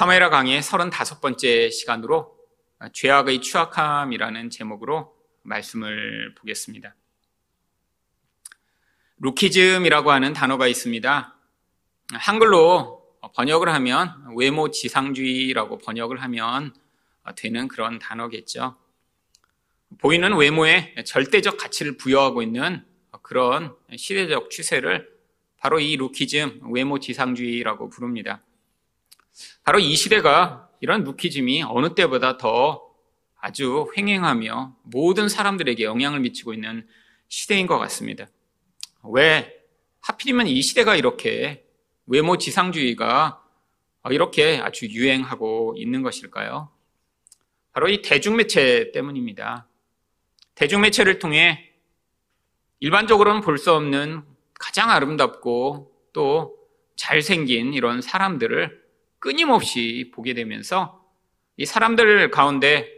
사마에라 강의 35번째 시간으로 죄악의 추악함이라는 제목으로 말씀을 보겠습니다. 루키즘이라고 하는 단어가 있습니다. 한글로 번역을 하면 외모 지상주의라고 번역을 하면 되는 그런 단어겠죠. 보이는 외모에 절대적 가치를 부여하고 있는 그런 시대적 추세를 바로 이 루키즘, 외모 지상주의라고 부릅니다. 바로 이 시대가 이런 루키즘이 어느 때보다 더 아주 횡행하며 모든 사람들에게 영향을 미치고 있는 시대인 것 같습니다. 왜 하필이면 이 시대가 이렇게 외모 지상주의가 이렇게 아주 유행하고 있는 것일까요? 바로 이 대중매체 때문입니다. 대중매체를 통해 일반적으로는 볼 수 없는 가장 아름답고 또 잘생긴 이런 사람들을 끊임없이 보게 되면서 이 사람들 가운데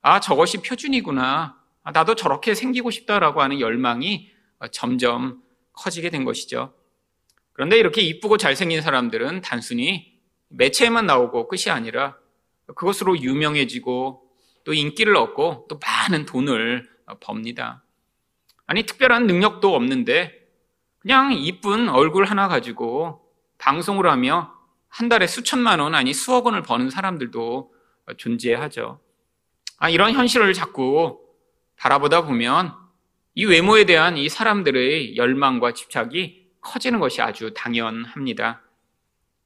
아, 저것이 표준이구나. 아, 나도 저렇게 생기고 싶다라고 하는 열망이 점점 커지게 된 것이죠. 그런데 이렇게 이쁘고 잘생긴 사람들은 단순히 매체에만 나오고 끝이 아니라 그것으로 유명해지고 또 인기를 얻고 또 많은 돈을 법니다. 아니, 특별한 능력도 없는데 그냥 이쁜 얼굴 하나 가지고 방송을 하며 한 달에 수천만 원 아니 수억 원을 버는 사람들도 존재하죠. 아, 이런 현실을 자꾸 바라보다 보면 이 외모에 대한 이 사람들의 열망과 집착이 커지는 것이 아주 당연합니다.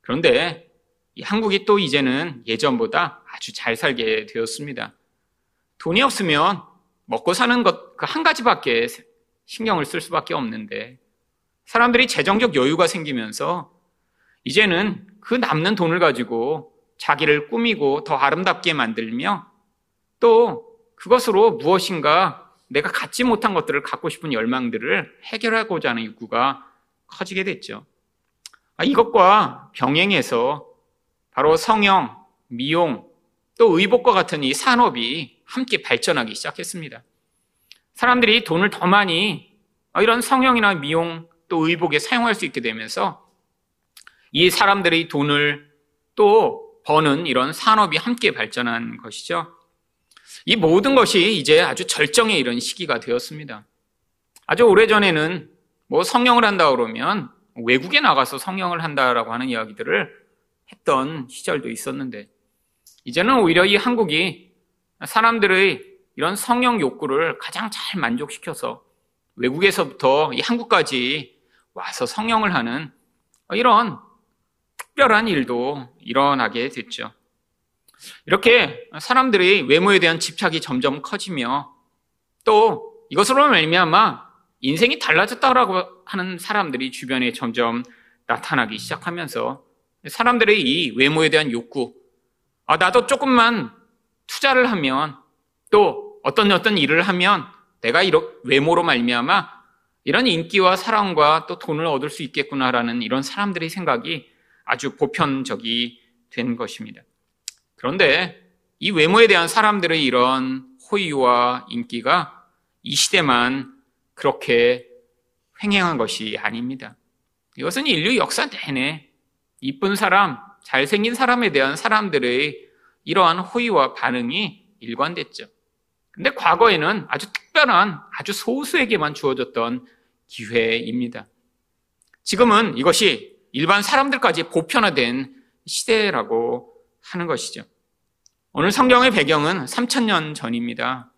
그런데 이 한국이 또 이제는 예전보다 아주 잘 살게 되었습니다. 돈이 없으면 먹고 사는 것 그 한 가지밖에 신경을 쓸 수밖에 없는데 사람들이 재정적 여유가 생기면서 이제는 그 남는 돈을 가지고 자기를 꾸미고 더 아름답게 만들며 또 그것으로 무엇인가 내가 갖지 못한 것들을 갖고 싶은 열망들을 해결하고자 하는 욕구가 커지게 됐죠. 아, 이것과 병행해서 바로 성형, 미용, 또 의복과 같은 이 산업이 함께 발전하기 시작했습니다. 사람들이 돈을 더 많이 이런 성형이나 미용 또 의복에 사용할 수 있게 되면서 이 사람들의 돈을 또 버는 이런 산업이 함께 발전한 것이죠. 이 모든 것이 이제 아주 절정에 이른 시기가 되었습니다. 아주 오래전에는 뭐 성령을 한다 그러면 외국에 나가서 성령을 한다라고 하는 이야기들을 했던 시절도 있었는데 이제는 오히려 이 한국이 사람들의 이런 성령 욕구를 가장 잘 만족시켜서 외국에서부터 이 한국까지 와서 성령을 하는 이런 특별한 일도 일어나게 됐죠. 이렇게 사람들의 외모에 대한 집착이 점점 커지며 또 이것으로 말미암아 인생이 달라졌다라고 하는 사람들이 주변에 점점 나타나기 시작하면서 사람들의 이 외모에 대한 욕구, 아, 나도 조금만 투자를 하면 또 어떤 어떤 일을 하면 내가 이런 외모로 말미암아 이런 인기와 사랑과 또 돈을 얻을 수 있겠구나라는 이런 사람들의 생각이 아주 보편적이 된 것입니다. 그런데 이 외모에 대한 사람들의 이런 호의와 인기가 이 시대만 그렇게 횡행한 것이 아닙니다. 이것은 인류 역사 내내 이쁜 사람, 잘생긴 사람에 대한 사람들의 이러한 호의와 반응이 일관됐죠. 근데 과거에는 아주 특별한 아주 소수에게만 주어졌던 기회입니다. 지금은 이것이 일반 사람들까지 보편화된 시대라고 하는 것이죠. 오늘 성경의 배경은 3천년 전입니다.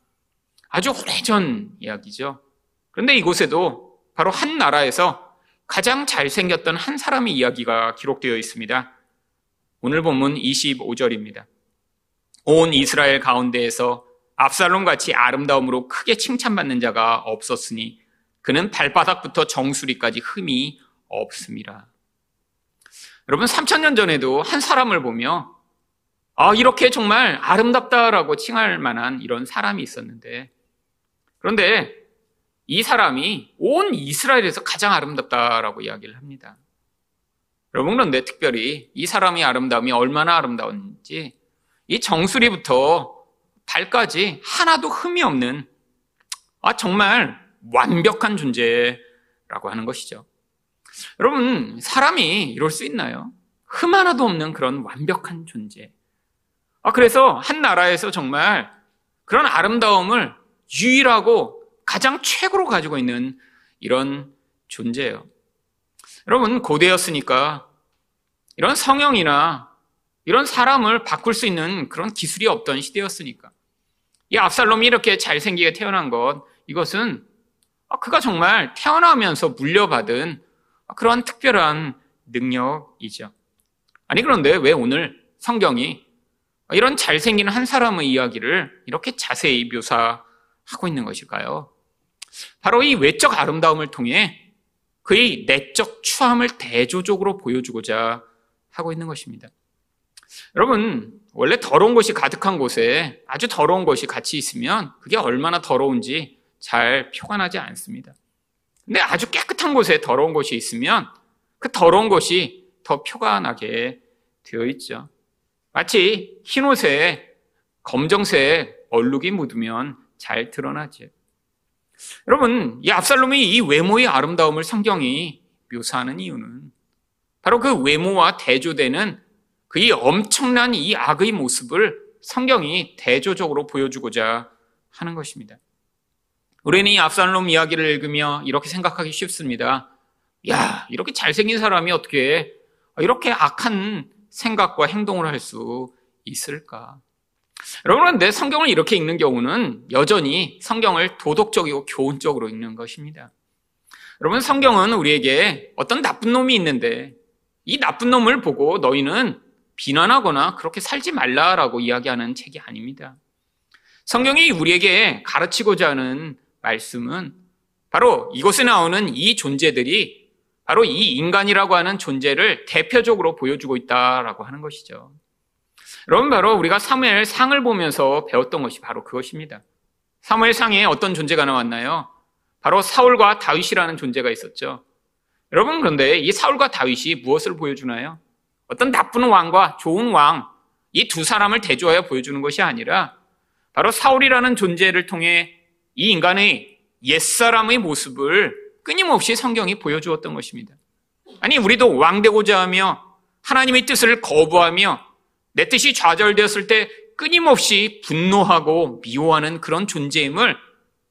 아주 오래전 이야기죠. 그런데 이곳에도 바로 한 나라에서 가장 잘생겼던 한 사람의 이야기가 기록되어 있습니다. 오늘 본문 25절입니다. 온 이스라엘 가운데에서 압살롬 같이 아름다움으로 크게 칭찬받는 자가 없었으니 그는 발바닥부터 정수리까지 흠이 없습니다. 여러분 3천년 전에도 한 사람을 보며 아, 이렇게 정말 아름답다라고 칭할 만한 이런 사람이 있었는데, 그런데 이 사람이 온 이스라엘에서 가장 아름답다라고 이야기를 합니다. 여러분, 그런데 특별히 이 사람의 아름다움이 얼마나 아름다운지, 이 정수리부터 발까지 하나도 흠이 없는, 아, 정말 완벽한 존재라고 하는 것이죠. 여러분, 사람이 이럴 수 있나요? 흠 하나도 없는 그런 완벽한 존재. 아, 그래서 한 나라에서 정말 그런 아름다움을 유일하고 가장 최고로 가지고 있는 이런 존재예요. 여러분, 고대였으니까 이런 성형이나 이런 사람을 바꿀 수 있는 그런 기술이 없던 시대였으니까. 이 압살롬이 이렇게 잘생기게 태어난 것, 이것은 아, 그가 정말 태어나면서 물려받은 그런 특별한 능력이죠. 아니, 그런데 왜 오늘 성경이 이런 잘생긴 한 사람의 이야기를 이렇게 자세히 묘사하고 있는 것일까요? 바로 이 외적 아름다움을 통해 그의 내적 추함을 대조적으로 보여주고자 하고 있는 것입니다. 여러분, 원래 더러운 것이 가득한 곳에 아주 더러운 것이 같이 있으면 그게 얼마나 더러운지 잘 표가 나지 않습니다. 근데 아주 깨끗한 곳에 더러운 것이 있으면 그 더러운 것이 더 표가 나게 되어 있죠. 마치 흰 옷에 검정색 얼룩이 묻으면 잘 드러나죠. 여러분, 이 압살롬의 이 외모의 아름다움을 성경이 묘사하는 이유는 바로 그 외모와 대조되는 그의 엄청난 이 악의 모습을 성경이 대조적으로 보여주고자 하는 것입니다. 우리는 이 압살롬 이야기를 읽으며 이렇게 생각하기 쉽습니다. 야, 이렇게 잘생긴 사람이 어떻게 이렇게 악한 생각과 행동을 할 수 있을까? 여러분, 그런데 성경을 이렇게 읽는 경우는 여전히 성경을 도덕적이고 교훈적으로 읽는 것입니다. 여러분, 성경은 우리에게 어떤 나쁜 놈이 있는데 이 나쁜 놈을 보고 너희는 비난하거나 그렇게 살지 말라라고 이야기하는 책이 아닙니다. 성경이 우리에게 가르치고자 하는 말씀은 바로 이곳에 나오는 이 존재들이 바로 이 인간이라고 하는 존재를 대표적으로 보여주고 있다라고 하는 것이죠. 여러분 바로 우리가 사무엘 상을 보면서 배웠던 것이 바로 그것입니다. 사무엘 상에 어떤 존재가 나왔나요? 바로 사울과 다윗이라는 존재가 있었죠. 여러분 그런데 이 사울과 다윗이 무엇을 보여주나요? 어떤 나쁜 왕과 좋은 왕, 이 두 사람을 대조하여 보여주는 것이 아니라 바로 사울이라는 존재를 통해 이 인간의 옛사람의 모습을 끊임없이 성경이 보여주었던 것입니다. 아니, 우리도 왕되고자 하며 하나님의 뜻을 거부하며 내 뜻이 좌절되었을 때 끊임없이 분노하고 미워하는 그런 존재임을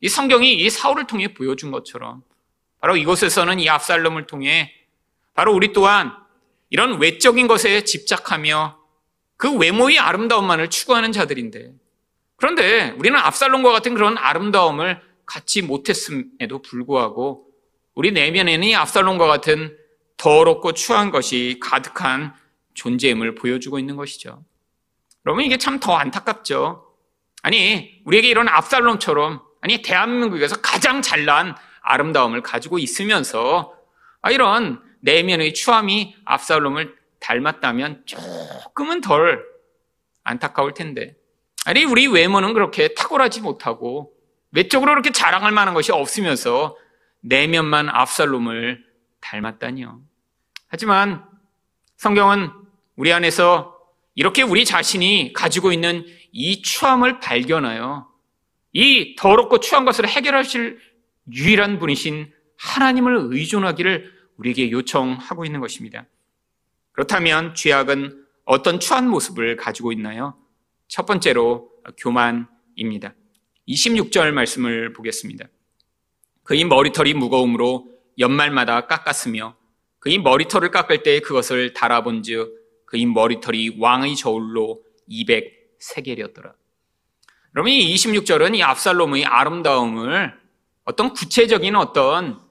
이 성경이 이 사울을 통해 보여준 것처럼 바로 이곳에서는 이 압살롬을 통해 바로 우리 또한 이런 외적인 것에 집착하며 그 외모의 아름다움만을 추구하는 자들인데 그런데 우리는 압살롬과 같은 그런 아름다움을 갖지 못했음에도 불구하고 우리 내면에는 이 압살롬과 같은 더럽고 추한 것이 가득한 존재임을 보여주고 있는 것이죠. 여러분 이게 참 더 안타깝죠. 아니 우리에게 이런 압살롬처럼 아니 대한민국에서 가장 잘난 아름다움을 가지고 있으면서 아, 이런 내면의 추함이 압살롬을 닮았다면 조금은 덜 안타까울 텐데. 아니, 우리 외모는 그렇게 탁월하지 못하고 외적으로 그렇게 자랑할 만한 것이 없으면서 내면만 압살롬을 닮았다니요. 하지만 성경은 우리 안에서 이렇게 우리 자신이 가지고 있는 이 추함을 발견하여 이 더럽고 추한 것을 해결하실 유일한 분이신 하나님을 의존하기를 우리에게 요청하고 있는 것입니다. 그렇다면 죄악은 어떤 추한 모습을 가지고 있나요? 첫 번째로 교만입니다. 26절 말씀을 보겠습니다. 그의 머리털이 무거움으로 연말마다 깎았으며 그의 머리털을 깎을 때 그것을 달아본 즉 그의 머리털이 왕의 저울로 200세겔이었더라. 여러분 이 26절은 이 압살롬의 아름다움을 어떤 구체적인 어떤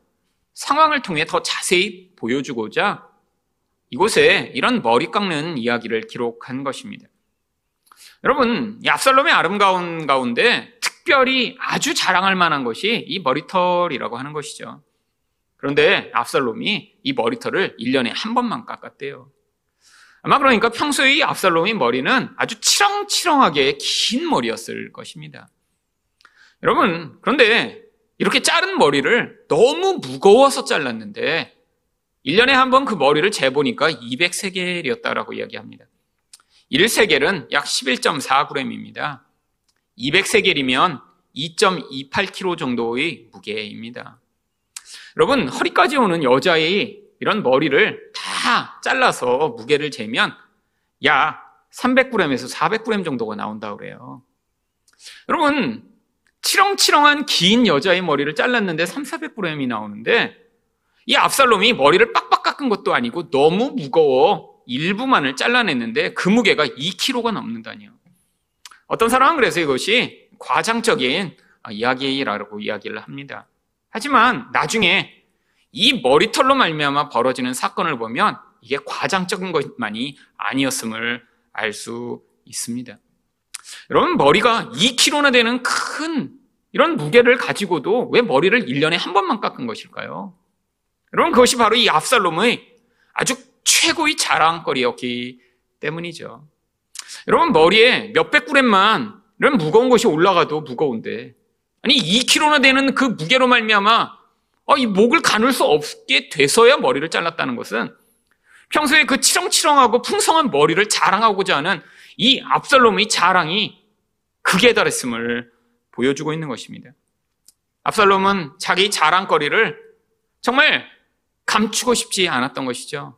상황을 통해 더 자세히 보여주고자 이곳에 이런 머리 깎는 이야기를 기록한 것입니다. 여러분, 압살롬의 아름다운 가운데 특별히 아주 자랑할 만한 것이 이 머리털이라고 하는 것이죠. 그런데 압살롬이 이 머리털을 1년에 한 번만 깎았대요. 아마 그러니까 평소에 이 압살롬의 머리는 아주 치렁치렁하게 긴 머리였을 것입니다. 여러분, 그런데 이렇게 자른 머리를 너무 무거워서 잘랐는데 1년에 한 번 그 머리를 재보니까 200세겔이었다라고 이야기합니다. 1세겔은 약 11.4g입니다. 200세겔이면 2.28kg 정도의 무게입니다. 여러분, 허리까지 오는 여자의 이런 머리를 다 잘라서 무게를 재면 약 300g에서 400g 정도가 나온다 그래요. 여러분, 치렁치렁한 긴 여자의 머리를 잘랐는데 3, 400g이 나오는데 이 압살롬이 머리를 빡빡 깎은 것도 아니고 너무 무거워 일부만을 잘라냈는데 그 무게가 2kg가 넘는다니요. 어떤 사람은 그래서 이것이 과장적인 이야기라고 이야기를 합니다. 하지만 나중에 이 머리털로 말미암아 벌어지는 사건을 보면 이게 과장적인 것만이 아니었음을 알 수 있습니다. 여러분 머리가 2kg나 되는 큰 이런 무게를 가지고도 왜 머리를 1년에 한 번만 깎은 것일까요? 여러분 그것이 바로 이 압살롬의 아주 최고의 자랑거리였기 때문이죠. 여러분 머리에 몇백 그램만 이런 무거운 것이 올라가도 무거운데 아니 2kg나 되는 그 무게로 말미암아 어, 이 목을 가눌 수 없게 돼서야 머리를 잘랐다는 것은 평소에 그 치렁치렁하고 풍성한 머리를 자랑하고자 하는 이 압살롬의 자랑이 극에 달했음을 보여주고 있는 것입니다. 압살롬은 자기 자랑거리를 정말 감추고 싶지 않았던 것이죠.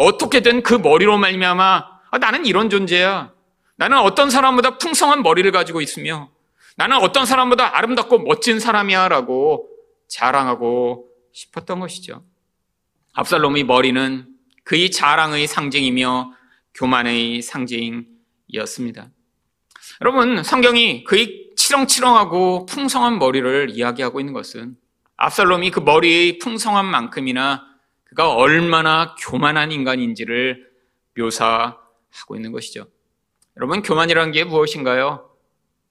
어떻게든 그 머리로 말미암아 아, 나는 이런 존재야. 나는 어떤 사람보다 풍성한 머리를 가지고 있으며 나는 어떤 사람보다 아름답고 멋진 사람이야라고 자랑하고 싶었던 것이죠. 압살롬의 머리는 그의 자랑의 상징이며 교만의 상징이었습니다. 여러분, 성경이 그의 치렁치렁하고 풍성한 머리를 이야기하고 있는 것은 압살롬이 그 머리의 풍성한 만큼이나 그가 얼마나 교만한 인간인지를 묘사하고 있는 것이죠. 여러분, 교만이라는 게 무엇인가요?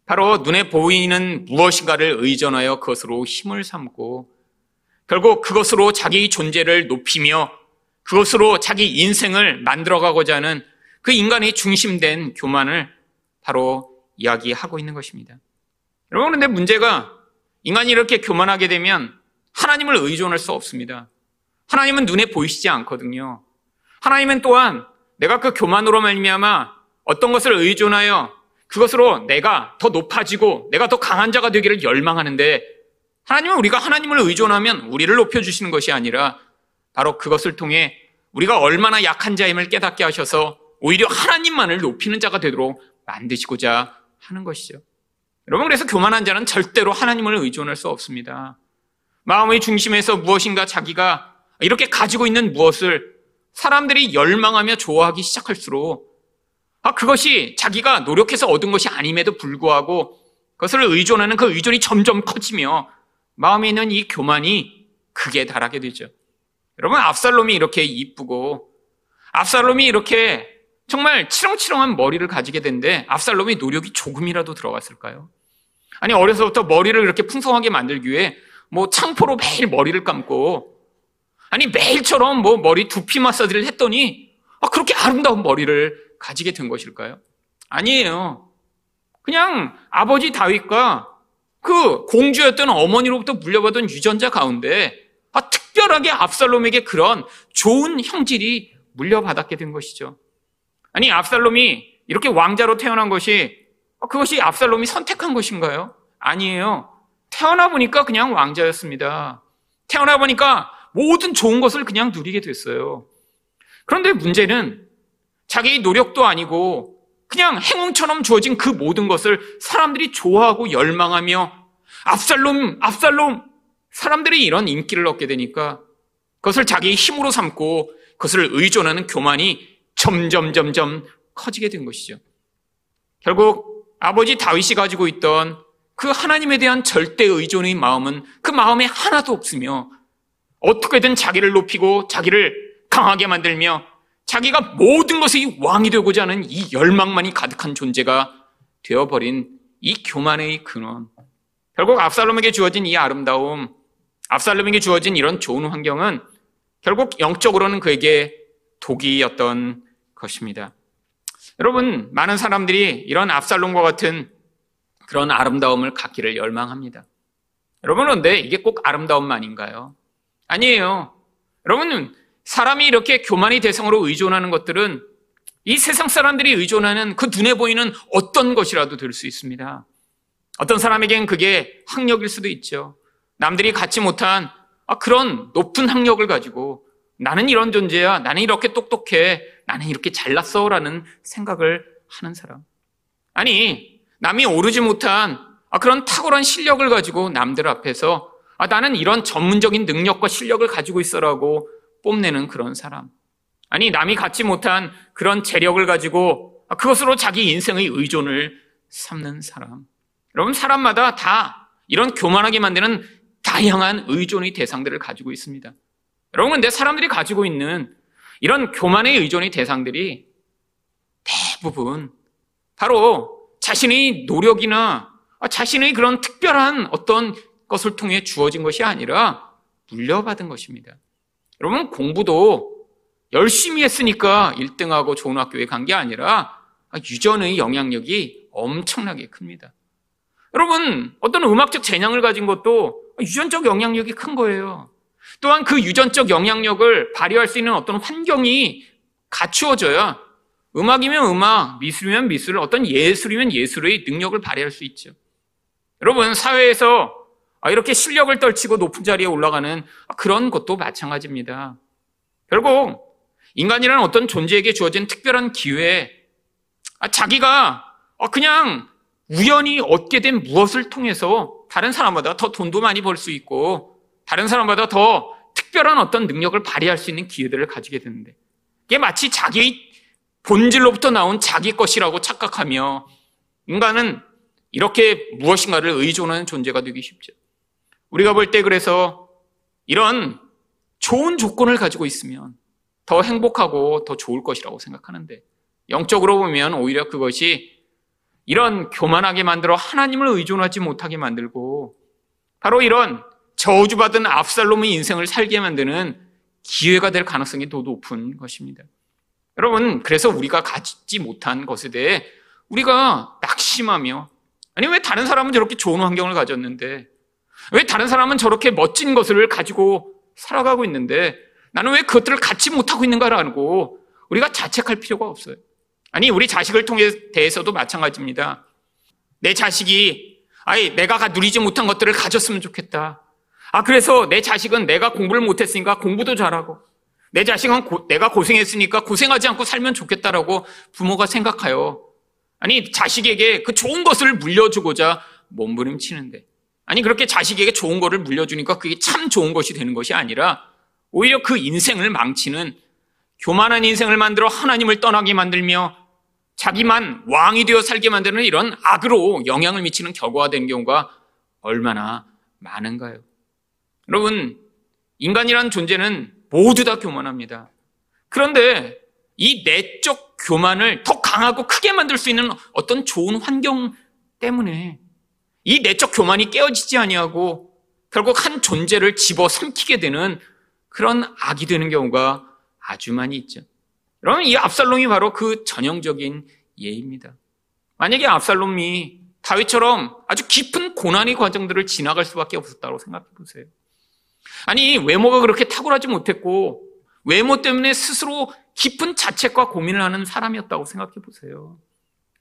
바로 눈에 보이는 무엇인가를 의존하여 그것으로 힘을 삼고 결국 그것으로 자기 존재를 높이며 그것으로 자기 인생을 만들어가고자 하는 그 인간의 중심된 교만을 바로 이야기하고 있는 것입니다. 여러분, 근데 문제가 인간이 이렇게 교만하게 되면 하나님을 의존할 수 없습니다. 하나님은 눈에 보이시지 않거든요. 하나님은 또한 내가 그 교만으로 말미암아 어떤 것을 의존하여 그것으로 내가 더 높아지고 내가 더 강한 자가 되기를 열망하는데 하나님은 우리가 하나님을 의존하면 우리를 높여주시는 것이 아니라 바로 그것을 통해 우리가 얼마나 약한 자임을 깨닫게 하셔서 오히려 하나님만을 높이는 자가 되도록 만드시고자 하는 것이죠. 여러분, 그래서 교만한 자는 절대로 하나님을 의존할 수 없습니다. 마음의 중심에서 무엇인가 자기가 이렇게 가지고 있는 무엇을 사람들이 열망하며 좋아하기 시작할수록 아, 그것이 자기가 노력해서 얻은 것이 아님에도 불구하고 그것을 의존하는 그 의존이 점점 커지며 마음에 있는 이 교만이 극에 달하게 되죠. 여러분, 압살롬이 이렇게 이쁘고 압살롬이 이렇게 정말 치렁치렁한 머리를 가지게 된데 압살롬이 노력이 조금이라도 들어갔을까요? 아니, 어려서부터 머리를 이렇게 풍성하게 만들기 위해 뭐 창포로 매일 머리를 감고 아니, 매일처럼 뭐 머리 두피 마사지를 했더니 아, 그렇게 아름다운 머리를 가지게 된 것일까요? 아니에요. 그냥 아버지 다윗과 그 공주였던 어머니로부터 물려받은 유전자 가운데 아, 특별하게 압살롬에게 그런 좋은 형질이 물려받았게 된 것이죠. 아니, 압살롬이 이렇게 왕자로 태어난 것이 아, 그것이 압살롬이 선택한 것인가요? 아니에요. 태어나 보니까 그냥 왕자였습니다. 태어나 보니까 모든 좋은 것을 그냥 누리게 됐어요. 그런데 문제는 자기 노력도 아니고 그냥 행운처럼 주어진 그 모든 것을 사람들이 좋아하고 열망하며 압살롬, 압살롬 사람들이 이런 인기를 얻게 되니까 그것을 자기 힘으로 삼고 그것을 의존하는 교만이 점점 점점 커지게 된 것이죠. 결국 아버지 다윗이 가지고 있던 그 하나님에 대한 절대 의존의 마음은 그 마음에 하나도 없으며 어떻게든 자기를 높이고 자기를 강하게 만들며 자기가 모든 것의 왕이 되고자 하는 이 열망만이 가득한 존재가 되어버린 이 교만의 근원. 결국 압살롬에게 주어진 이 아름다움, 압살롬에게 주어진 이런 좋은 환경은 결국 영적으로는 그에게 독이었던 것입니다. 여러분, 많은 사람들이 이런 압살롬과 같은 그런 아름다움을 갖기를 열망합니다. 여러분, 그런데 이게 꼭 아름다움만인가요? 아니에요. 여러분은 사람이 이렇게 교만의 대상으로 의존하는 것들은 이 세상 사람들이 의존하는 그 눈에 보이는 어떤 것이라도 될 수 있습니다. 어떤 사람에겐 그게 학력일 수도 있죠. 남들이 갖지 못한 아, 그런 높은 학력을 가지고 나는 이런 존재야. 나는 이렇게 똑똑해. 나는 이렇게 잘났어. 라는 생각을 하는 사람. 아니, 남이 오르지 못한 아, 그런 탁월한 실력을 가지고 남들 앞에서 아, 나는 이런 전문적인 능력과 실력을 가지고 있어라고 뽐내는 그런 사람. 아니, 남이 갖지 못한 그런 재력을 가지고 그것으로 자기 인생의 의존을 삼는 사람. 여러분, 사람마다 다 이런 교만하게 만드는 다양한 의존의 대상들을 가지고 있습니다. 여러분, 근데 사람들이 가지고 있는 이런 교만의 의존의 대상들이 대부분 바로 자신의 노력이나 자신의 그런 특별한 어떤 것을 통해 주어진 것이 아니라 물려받은 것입니다. 여러분, 공부도 열심히 했으니까 1등하고 좋은 학교에 간 게 아니라 유전의 영향력이 엄청나게 큽니다. 여러분, 어떤 음악적 재능을 가진 것도 유전적 영향력이 큰 거예요. 또한 그 유전적 영향력을 발휘할 수 있는 어떤 환경이 갖추어져야 음악이면 음악, 미술이면 미술, 어떤 예술이면 예술의 능력을 발휘할 수 있죠. 여러분, 사회에서 이렇게 실력을 떨치고 높은 자리에 올라가는 그런 것도 마찬가지입니다. 결국 인간이라는 어떤 존재에게 주어진 특별한 기회에 자기가 그냥 우연히 얻게 된 무엇을 통해서 다른 사람보다 더 돈도 많이 벌 수 있고 다른 사람보다 더 특별한 어떤 능력을 발휘할 수 있는 기회들을 가지게 되는데 이게 마치 자기 본질로부터 나온 자기 것이라고 착각하며 인간은 이렇게 무엇인가를 의존하는 존재가 되기 쉽죠. 우리가 볼 때 그래서 이런 좋은 조건을 가지고 있으면 더 행복하고 더 좋을 것이라고 생각하는데 영적으로 보면 오히려 그것이 이런 교만하게 만들어 하나님을 의존하지 못하게 만들고 바로 이런 저주받은 압살롬의 인생을 살게 만드는 기회가 될 가능성이 더 높은 것입니다. 여러분, 그래서 우리가 가지 못한 것에 대해 우리가 낙심하며 아니 왜 다른 사람은 저렇게 좋은 환경을 가졌는데 왜 다른 사람은 저렇게 멋진 것을 가지고 살아가고 있는데 나는 왜 그것들을 갖지 못하고 있는가라고 우리가 자책할 필요가 없어요. 아니, 우리 자식을 통해 대해서도 마찬가지입니다. 내 자식이, 아이, 내가 누리지 못한 것들을 가졌으면 좋겠다. 아, 그래서 내 자식은 내가 공부를 못했으니까 공부도 잘하고, 내 자식은 고, 내가 고생했으니까 고생하지 않고 살면 좋겠다라고 부모가 생각하여. 아니, 자식에게 그 좋은 것을 물려주고자 몸부림치는데. 아니, 그렇게 자식에게 좋은 것을 물려주니까 그게 참 좋은 것이 되는 것이 아니라 오히려 그 인생을 망치는 교만한 인생을 만들어 하나님을 떠나게 만들며 자기만 왕이 되어 살게 만드는 이런 악으로 영향을 미치는 결과가 되는 경우가 얼마나 많은가요? 여러분, 인간이란 존재는 모두 다 교만합니다. 그런데 이 내적 교만을 더 강하고 크게 만들 수 있는 어떤 좋은 환경 때문에 이 내적 교만이 깨어지지 아니하고 결국 한 존재를 집어 삼키게 되는 그런 악이 되는 경우가 아주 많이 있죠. 여러분, 이 압살롬이 바로 그 전형적인 예입니다. 만약에 압살롬이 다윗처럼 아주 깊은 고난의 과정들을 지나갈 수밖에 없었다고 생각해 보세요. 아니, 외모가 그렇게 탁월하지 못했고, 외모 때문에 스스로 깊은 자책과 고민을 하는 사람이었다고 생각해 보세요.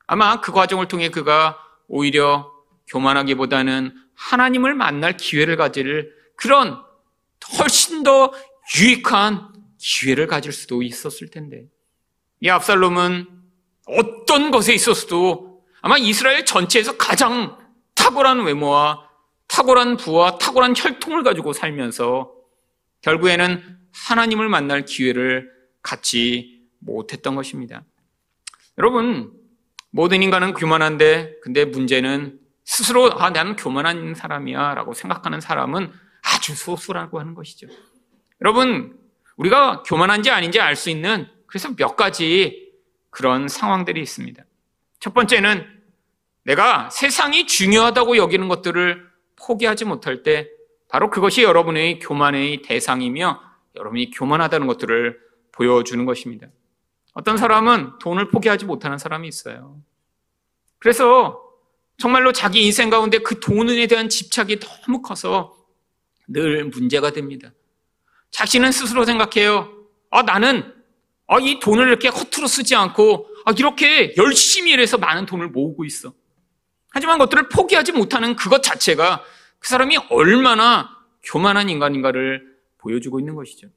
아마 그 과정을 통해 그가 오히려 교만하기보다는 하나님을 만날 기회를 가질 그런 훨씬 더 유익한 기회를 가질 수도 있었을 텐데. 이 압살롬은 어떤 것에 있었어도 아마 이스라엘 전체에서 가장 탁월한 외모와 탁월한 부와 탁월한 혈통을 가지고 살면서 결국에는 하나님을 만날 기회를 갖지 못했던 것입니다. 여러분, 모든 인간은 교만한데, 근데 문제는 스스로, 아, 나는 교만한 사람이야 라고 생각하는 사람은 아주 소수라고 하는 것이죠. 여러분, 우리가 교만한지 아닌지 알 수 있는 그래서 몇 가지 그런 상황들이 있습니다. 첫 번째는 내가 세상이 중요하다고 여기는 것들을 포기하지 못할 때 바로 그것이 여러분의 교만의 대상이며 여러분이 교만하다는 것들을 보여주는 것입니다. 어떤 사람은 돈을 포기하지 못하는 사람이 있어요. 그래서 정말로 자기 인생 가운데 그 돈에 대한 집착이 너무 커서 늘 문제가 됩니다. 자신은 스스로 생각해요. 아, 나는 아, 이 돈을 이렇게 허투루 쓰지 않고 아, 이렇게 열심히 일해서 많은 돈을 모으고 있어. 하지만 그것들을 포기하지 못하는 그것 자체가 그 사람이 얼마나 교만한 인간인가를 보여주고 있는 것이죠.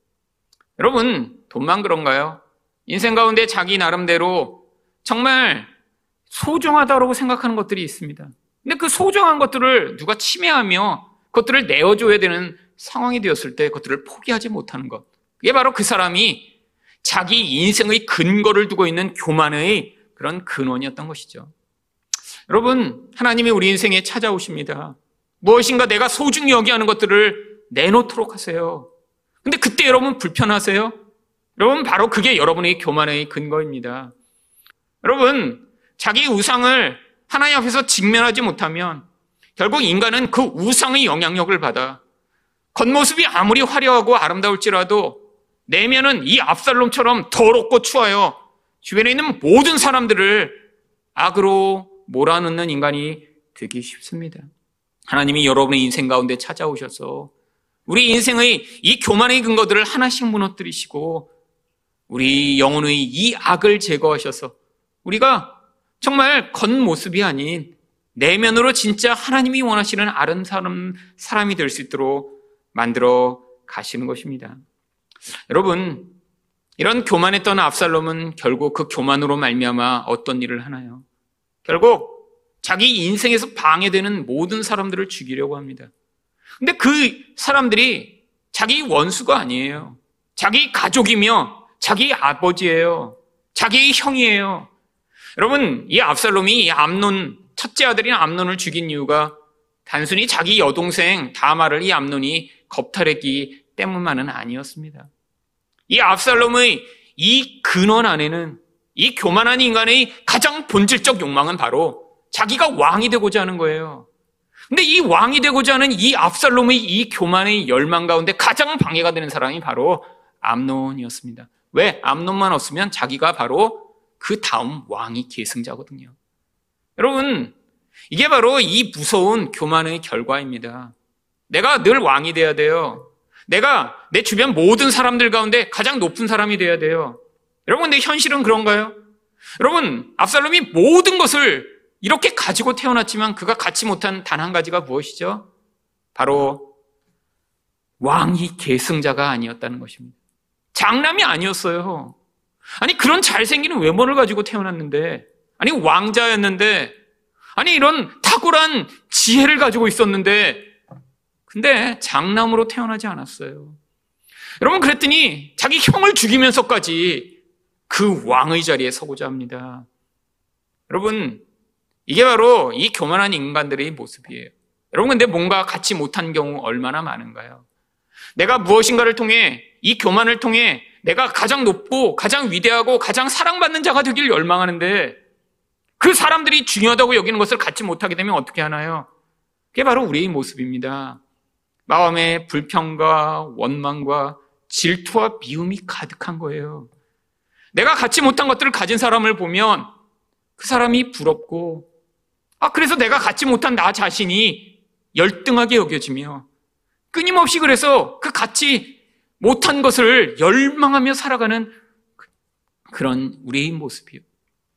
여러분, 돈만 그런가요? 인생 가운데 자기 나름대로 정말 소중하다고 생각하는 것들이 있습니다. 근데 그 소중한 것들을 누가 침해하며 그것들을 내어줘야 되는 상황이 되었을 때 그것들을 포기하지 못하는 것. 그게 바로 그 사람이 자기 인생의 근거를 두고 있는 교만의 그런 근원이었던 것이죠. 여러분, 하나님이 우리 인생에 찾아오십니다. 무엇인가 내가 소중히 여기하는 것들을 내놓도록 하세요. 근데 그때 여러분 불편하세요? 여러분, 바로 그게 여러분의 교만의 근거입니다. 여러분, 자기 우상을 하나님 앞에서 직면하지 못하면 결국 인간은 그 우상의 영향력을 받아 겉모습이 아무리 화려하고 아름다울지라도 내면은 이 압살롬처럼 더럽고 추하여 주변에 있는 모든 사람들을 악으로 몰아넣는 인간이 되기 쉽습니다. 하나님이 여러분의 인생 가운데 찾아오셔서 우리 인생의 이 교만의 근거들을 하나씩 무너뜨리시고 우리 영혼의 이 악을 제거하셔서 우리가 정말 겉모습이 아닌 내면으로 진짜 하나님이 원하시는 아름다운 사람이 될 수 있도록 만들어 가시는 것입니다. 여러분, 이런 교만했던 압살롬은 결국 그 교만으로 말미암아 어떤 일을 하나요? 결국 자기 인생에서 방해되는 모든 사람들을 죽이려고 합니다. 근데 그 사람들이 자기 원수가 아니에요. 자기 가족이며 자기 아버지예요. 자기 형이에요. 여러분, 이 압살롬이 이 암논 첫째 아들인 암논을 죽인 이유가 단순히 자기 여동생 다마를 이 암논이 겁탈했기 때문만은 아니었습니다. 이 압살롬의 이 근원 안에는 이 교만한 인간의 가장 본질적 욕망은 바로 자기가 왕이 되고자 하는 거예요. 근데 이 왕이 되고자 하는 이 압살롬의 이 교만의 열망 가운데 가장 방해가 되는 사람이 바로 암논이었습니다. 왜? 암논만 없으면 자기가 바로 그 다음 왕이 계승자거든요. 여러분, 이게 바로 이 무서운 교만의 결과입니다. 내가 늘 왕이 돼야 돼요. 내가 내 주변 모든 사람들 가운데 가장 높은 사람이 돼야 돼요. 여러분, 내 현실은 그런가요? 여러분, 압살롬이 모든 것을 이렇게 가지고 태어났지만 그가 갖지 못한 단 한 가지가 무엇이죠? 바로 왕이 계승자가 아니었다는 것입니다. 장남이 아니었어요. 아니, 그런 잘생기는 외모를 가지고 태어났는데, 아니, 왕자였는데, 아니, 이런 탁월한 지혜를 가지고 있었는데, 근데 장남으로 태어나지 않았어요. 여러분, 그랬더니 자기 형을 죽이면서까지 그 왕의 자리에 서고자 합니다. 여러분, 이게 바로 이 교만한 인간들의 모습이에요. 여러분, 근데 뭔가 갖지 못한 경우 얼마나 많은가요? 내가 무엇인가를 통해, 이 교만을 통해 내가 가장 높고 가장 위대하고 가장 사랑받는 자가 되길 열망하는데 그 사람들이 중요하다고 여기는 것을 갖지 못하게 되면 어떻게 하나요? 그게 바로 우리의 모습입니다. 마음에 불평과 원망과 질투와 미움이 가득한 거예요. 내가 갖지 못한 것들을 가진 사람을 보면 그 사람이 부럽고, 아, 그래서 내가 갖지 못한 나 자신이 열등하게 여겨지며, 끊임없이 그래서 그 갖지 못한 것을 열망하며 살아가는 그, 그런 우리의 모습이요.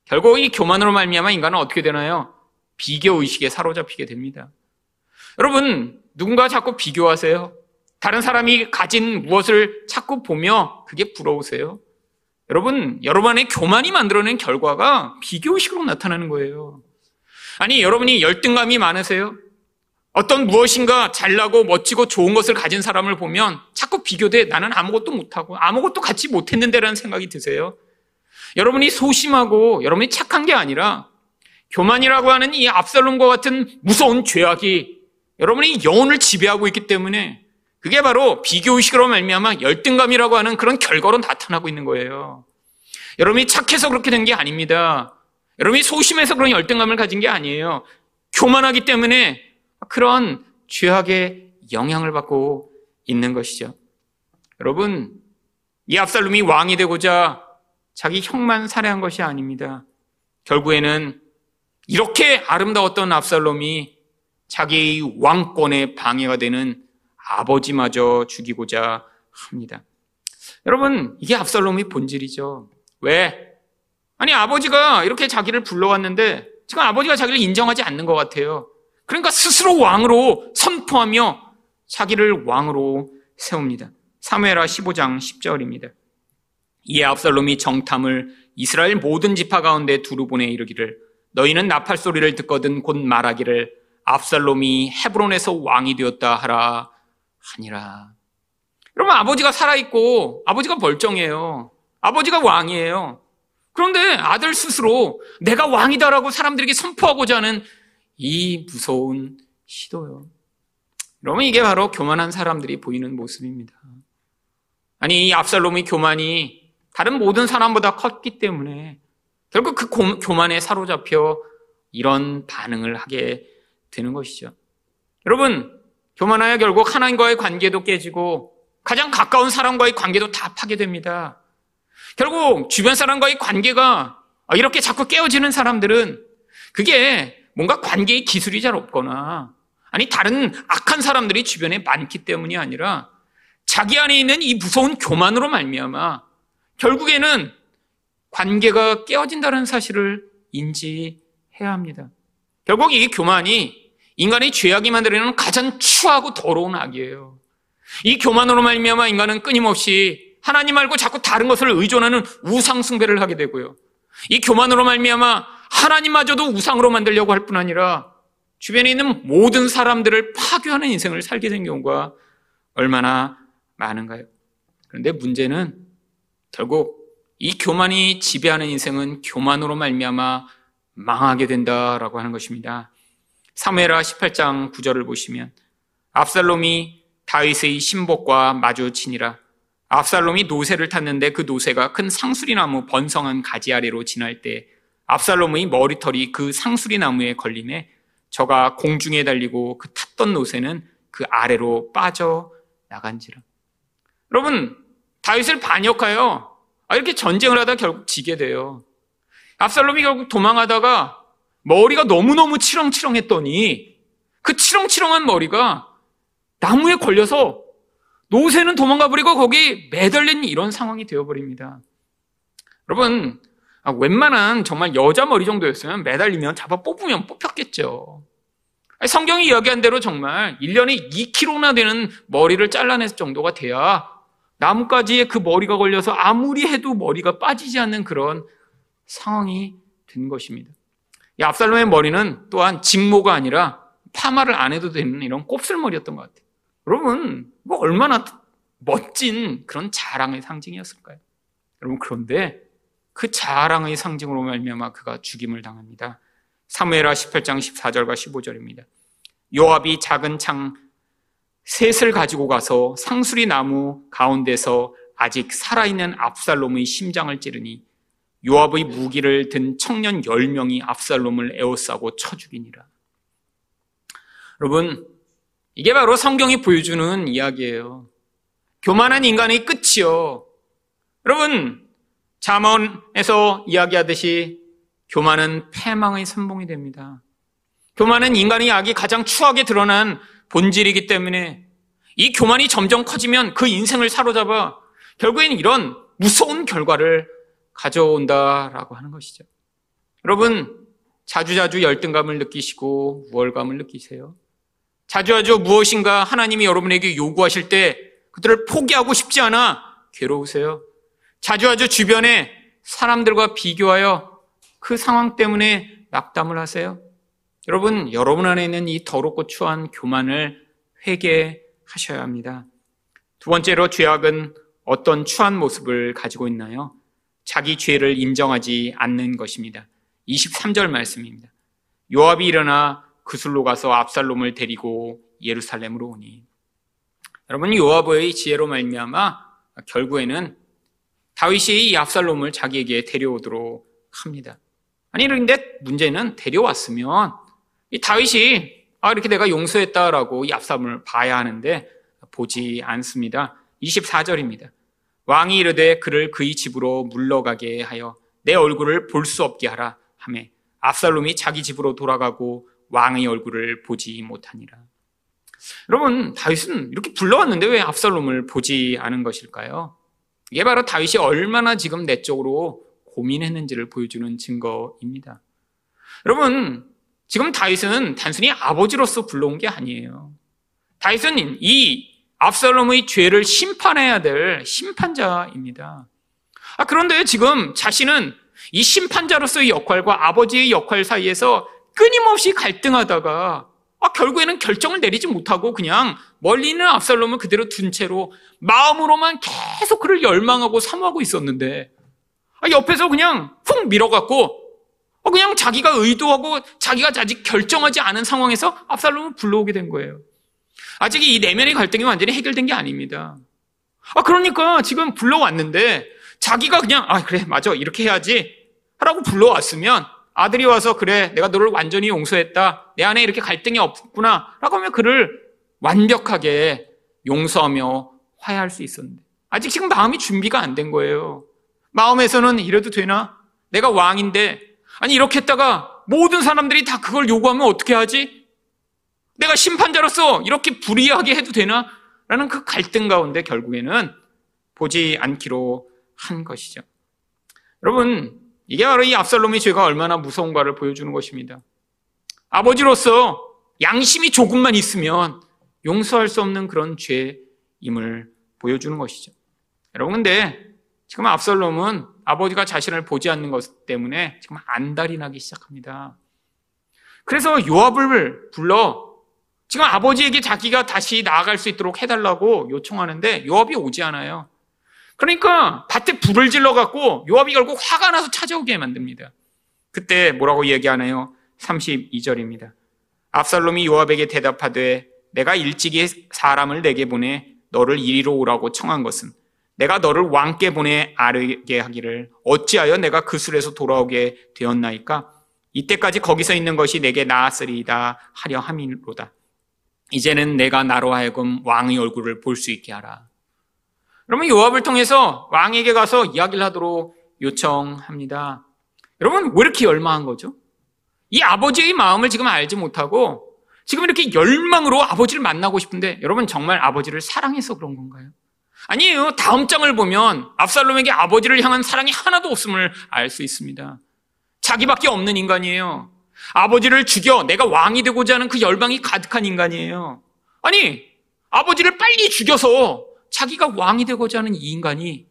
결국 이 교만으로 말미암아 인간은 어떻게 되나요? 비교 의식에 사로잡히게 됩니다. 여러분 누군가 자꾸 비교하세요. 다른 사람이 가진 무엇을 자꾸 보며 그게 부러우세요. 여러분 여러분의 교만이 만들어낸 결과가 비교 의식으로 나타나는 거예요. 아니 여러분이 열등감이 많으세요? 어떤 무엇인가 잘나고 멋지고 좋은 것을 가진 사람을 보면 자꾸 비교돼 나는 아무것도 못하고 아무것도 갖지 못했는데라는 생각이 드세요. 여러분이 소심하고 여러분이 착한 게 아니라 교만이라고 하는 이 압살롬과 같은 무서운 죄악이 여러분이 영혼을 지배하고 있기 때문에 그게 바로 비교의식으로 말미암아 열등감이라고 하는 그런 결과로 나타나고 있는 거예요. 여러분이 착해서 그렇게 된 게 아닙니다. 여러분이 소심해서 그런 열등감을 가진 게 아니에요. 교만하기 때문에 그런 죄악의 영향을 받고 있는 것이죠. 여러분, 이 압살롬이 왕이 되고자 자기 형만 살해한 것이 아닙니다. 결국에는 이렇게 아름다웠던 압살롬이 자기의 왕권의 방해가 되는 아버지마저 죽이고자 합니다. 여러분, 이게 압살롬의 본질이죠. 왜? 아니, 아버지가 이렇게 자기를 불러왔는데 지금 아버지가 자기를 인정하지 않는 것 같아요. 그러니까 스스로 왕으로 선포하며 자기를 왕으로 세웁니다. 사무엘하 15장 10절입니다. 이에 압살롬이 정탐을 이스라엘 모든 지파 가운데 두루 보내 이르기를 너희는 나팔 소리를 듣거든 곧 말하기를 압살롬이 헤브론에서 왕이 되었다 하라 하니라. 여러분 아버지가 살아 있고 아버지가 벌정해요. 아버지가 왕이에요. 그런데 아들 스스로 내가 왕이다라고 사람들에게 선포하고자 하는 이 무서운 시도요. 여러분 이게 바로 교만한 사람들이 보이는 모습입니다. 아니 이 압살롬의 교만이 다른 모든 사람보다 컸기 때문에 결국 그 교만에 사로잡혀 이런 반응을 하게 되는 것이죠. 여러분 교만하여 결국 하나님과의 관계도 깨지고 가장 가까운 사람과의 관계도 다 파괴됩니다. 결국 주변 사람과의 관계가 이렇게 자꾸 깨어지는 사람들은 그게 뭔가 관계의 기술이 잘 없거나 아니 다른 악한 사람들이 주변에 많기 때문이 아니라 자기 안에 있는 이 무서운 교만으로 말미암아 결국에는 관계가 깨어진다는 사실을 인지해야 합니다. 결국 이 교만이 인간의 죄악이 만들어내는 가장 추하고 더러운 악이에요. 이 교만으로 말미암아 인간은 끊임없이 하나님 말고 자꾸 다른 것을 의존하는 우상 숭배를 하게 되고요. 이 교만으로 말미암아 하나님마저도 우상으로 만들려고 할 뿐 아니라 주변에 있는 모든 사람들을 파괴하는 인생을 살게 된 경우가 얼마나 많은가요? 그런데 문제는 결국 이 교만이 지배하는 인생은 교만으로 말미암아 망하게 된다라고 하는 것입니다. 사무엘하 18장 9절을 보시면 압살롬이 다윗의 신복과 마주치니라. 압살롬이 노새를 탔는데 그 노새가 큰 상수리 나무 번성한 가지 아래로 지날 때 압살롬의 머리털이 그 상수리 나무에 걸림에 저가 공중에 달리고 그 탔던 노새는 그 아래로 빠져 나간지라. 여러분 다윗을 반역하여 이렇게 전쟁을 하다 결국 지게 돼요. 압살롬이 결국 도망하다가 머리가 너무너무 치렁치렁했더니 그 치렁치렁한 머리가 나무에 걸려서 노새는 도망가 버리고 거기 매달린 이런 상황이 되어버립니다. 여러분, 아, 웬만한 정말 여자 머리 정도였으면 매달리면 잡아 뽑으면 뽑혔겠죠. 성경이 이야기한 대로 정말 1년에 2kg나 되는 머리를 잘라낼 정도가 돼야 나뭇가지에 그 머리가 걸려서 아무리 해도 머리가 빠지지 않는 그런 상황이 된 것입니다. 이 압살롬의 머리는 또한 직모가 아니라 파마를 안 해도 되는 이런 곱슬머리였던 것 같아요. 여러분, 뭐 얼마나 멋진 그런 자랑의 상징이었을까요? 여러분, 그런데 그 자랑의 상징으로 말미암아 그가 죽임을 당합니다. 사무엘하 18장 14절과 15절입니다. 요압이 작은 창 셋을 가지고 가서 상수리 나무 가운데서 아직 살아있는 압살롬의 심장을 찌르니 요압의 무기를 든 청년 10명이 압살롬을 에워싸고 쳐 죽이니라. 여러분, 이게 바로 성경이 보여주는 이야기예요. 교만한 인간의 끝이요. 여러분, 잠언에서 이야기하듯이 교만은 패망의 선봉이 됩니다. 교만은 인간의 악이 가장 추하게 드러난 본질이기 때문에 이 교만이 점점 커지면 그 인생을 사로잡아 결국엔 이런 무서운 결과를 가져온다라고 하는 것이죠. 여러분, 자주자주 열등감을 느끼시고 우월감을 느끼세요? 자주자주 무엇인가 하나님이 여러분에게 요구하실 때 그들을 포기하고 싶지 않아 괴로우세요? 자주자주 주변에 사람들과 비교하여 그 상황 때문에 낙담을 하세요? 여러분, 여러분 안에 있는 이 더럽고 추한 교만을 회개하셔야 합니다. 두 번째로 죄악은 어떤 추한 모습을 가지고 있나요? 자기 죄를 인정하지 않는 것입니다. 23절 말씀입니다. 요압이 일어나 그술로 가서 압살롬을 데리고 예루살렘으로 오니 여러분 요압의 지혜로 말미암아 결국에는 다윗이 이 압살롬을 자기에게 데려오도록 합니다. 아니 그런데 문제는 데려왔으면 이 다윗이 아 이렇게 내가 용서했다라고 이 압살롬을 봐야 하는데 보지 않습니다. 24절입니다. 왕이 이르되 그를 그의 집으로 물러가게 하여 내 얼굴을 볼 수 없게 하라 하매 압살롬이 자기 집으로 돌아가고 왕의 얼굴을 보지 못하니라. 여러분 다윗은 이렇게 불러왔는데 왜 압살롬을 보지 않은 것일까요? 이게 바로 다윗이 얼마나 지금 내적으로 고민했는지를 보여주는 증거입니다. 여러분 지금 다윗은 단순히 아버지로서 불러온 게 아니에요. 다윗은 이 압살롬의 죄를 심판해야 될 심판자입니다. 아, 그런데 지금 자신은 이 심판자로서의 역할과 아버지의 역할 사이에서 끊임없이 갈등하다가 아, 결국에는 결정을 내리지 못하고 그냥 멀리 있는 압살롬을 그대로 둔 채로 마음으로만 계속 그를 열망하고 사모하고 있었는데 아, 옆에서 그냥 훅 밀어갖고 어, 그냥 자기가 의도하고 자기가 아직 결정하지 않은 상황에서 압살롬을 불러오게 된 거예요. 아직 이 내면의 갈등이 완전히 해결된 게 아닙니다. 아, 그러니까 지금 불러왔는데 자기가 그냥, 아, 그래, 맞아. 이렇게 해야지. 하라고 불러왔으면 아들이 와서 그래, 내가 너를 완전히 용서했다. 내 안에 이렇게 갈등이 없구나. 라고 하면 그를 완벽하게 용서하며 화해할 수 있었는데. 아직 지금 마음이 준비가 안 된 거예요. 마음에서는 이래도 되나? 내가 왕인데. 아니, 이렇게 했다가 모든 사람들이 다 그걸 요구하면 어떻게 하지? 내가 심판자로서 이렇게 불이하게 해도 되나? 라는 그 갈등 가운데 결국에는 보지 않기로 한 것이죠. 여러분, 이게 바로 이 압살롬의 죄가 얼마나 무서운가를 보여주는 것입니다. 아버지로서 양심이 조금만 있으면 용서할 수 없는 그런 죄임을 보여주는 것이죠. 여러분, 근데 지금 압살롬은 아버지가 자신을 보지 않는 것 때문에 지금 안달이 나기 시작합니다. 그래서 요압을 불러 지금 아버지에게 자기가 다시 나아갈 수 있도록 해달라고 요청하는데 요압이 오지 않아요. 그러니까 밭에 불을 질러 갖고 요압이 결국 화가 나서 찾아오게 만듭니다. 그때 뭐라고 얘기하나요? 32절입니다. 압살롬이 요압에게 대답하되 내가 일찍이 사람을 내게 보내 너를 이리로 오라고 청한 것은 내가 너를 왕께 보내 아르게 하기를 어찌하여 내가 그 술에서 돌아오게 되었나이까 이때까지 거기서 있는 것이 내게 나았으리이다 하려 함이로다. 이제는 내가 나로 하여금 왕의 얼굴을 볼 수 있게 하라. 여러분 요압을 통해서 왕에게 가서 이야기를 하도록 요청합니다. 여러분 왜 이렇게 열망한 거죠? 이 아버지의 마음을 지금 알지 못하고 지금 이렇게 열망으로 아버지를 만나고 싶은데 여러분 정말 아버지를 사랑해서 그런 건가요? 아니에요. 다음 장을 보면 압살롬에게 아버지를 향한 사랑이 하나도 없음을 알 수 있습니다. 자기밖에 없는 인간이에요. 아버지를 죽여 내가 왕이 되고자 하는 그 열망이 가득한 인간이에요. 아니, 아버지를 빨리 죽여서 자기가 왕이 되고자 하는 이 인간이